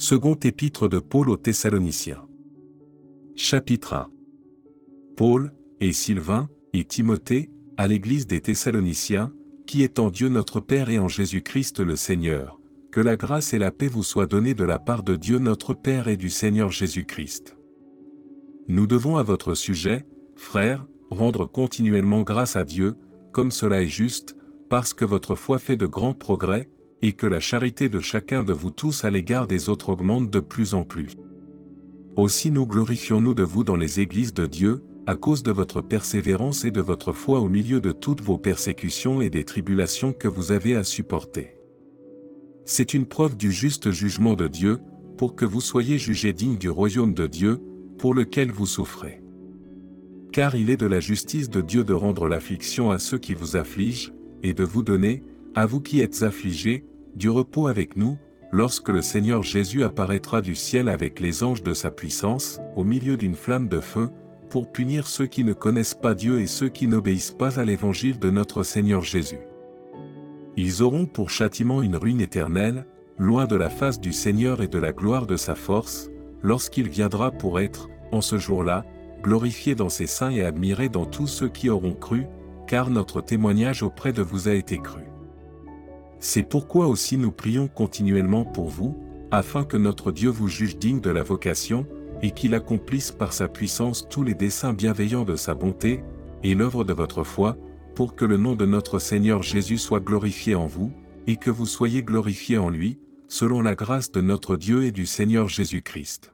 Second épître de Paul aux Thessaloniciens. Chapitre 1. Paul, et Sylvain, et Timothée, à l'église des Thessaloniciens, qui est en Dieu notre Père et en Jésus-Christ le Seigneur, que la grâce et la paix vous soient données de la part de Dieu notre Père et du Seigneur Jésus-Christ. Nous devons à votre sujet, frères, rendre continuellement grâce à Dieu, comme cela est juste, parce que votre foi fait de grands progrès, et que la charité de chacun de vous tous à l'égard des autres augmente de plus en plus. Aussi nous glorifions-nous de vous dans les églises de Dieu, à cause de votre persévérance et de votre foi au milieu de toutes vos persécutions et des tribulations que vous avez à supporter. C'est une preuve du juste jugement de Dieu, pour que vous soyez jugés dignes du royaume de Dieu, pour lequel vous souffrez. Car il est de la justice de Dieu de rendre l'affliction à ceux qui vous affligent, et de vous donner, à vous qui êtes affligés, du repos avec nous, lorsque le Seigneur Jésus apparaîtra du ciel avec les anges de sa puissance, au milieu d'une flamme de feu, pour punir ceux qui ne connaissent pas Dieu et ceux qui n'obéissent pas à l'évangile de notre Seigneur Jésus. Ils auront pour châtiment une ruine éternelle, loin de la face du Seigneur et de la gloire de sa force, lorsqu'il viendra pour être, en ce jour-là, glorifié dans ses saints et admiré dans tous ceux qui auront cru, car notre témoignage auprès de vous a été cru. C'est pourquoi aussi nous prions continuellement pour vous, afin que notre Dieu vous juge digne de la vocation, et qu'il accomplisse par sa puissance tous les desseins bienveillants de sa bonté, et l'œuvre de votre foi, pour que le nom de notre Seigneur Jésus soit glorifié en vous, et que vous soyez glorifiés en lui, selon la grâce de notre Dieu et du Seigneur Jésus-Christ.